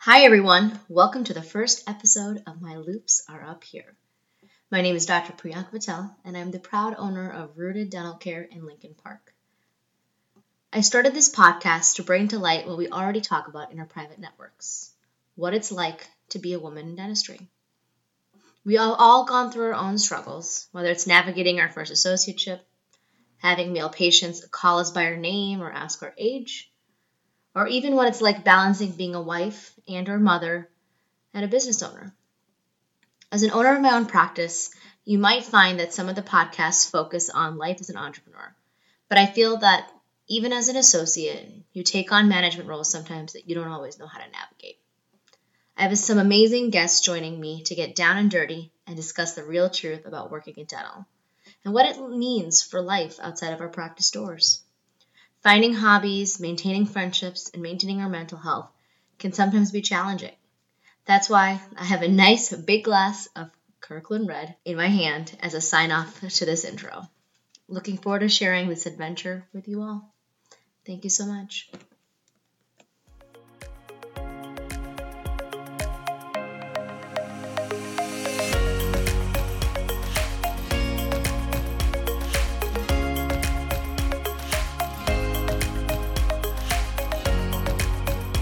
Hi, everyone. Welcome to the first episode of My Loupes Are Up Here. My name is Dr. Priyanka Patel, and I'm the proud owner of Rooted Dental Care in Lincoln Park. I started this podcast to bring to light what we already talk about in our private networks what it's like to be a woman in dentistry. We have all gone through our own struggles, whether it's navigating our first associateship, having male patients call us by our name or ask our age, or even what it's like balancing being a wife and or mother and a business owner. As an owner of my own practice, you might find that some of the podcasts focus on life as an entrepreneur. But I feel that even as an associate, you take on management roles sometimes that you don't always know how to navigate. I have some amazing guests joining me to get down and dirty and discuss the real truth about working in dental and what it means for life outside of our practice doors. Finding hobbies, maintaining friendships, and maintaining our mental health can sometimes be challenging. That's why I have a nice big glass of Kirkland Red in my hand as a sign off to this intro. Looking forward to sharing this adventure with you all. Thank you so much.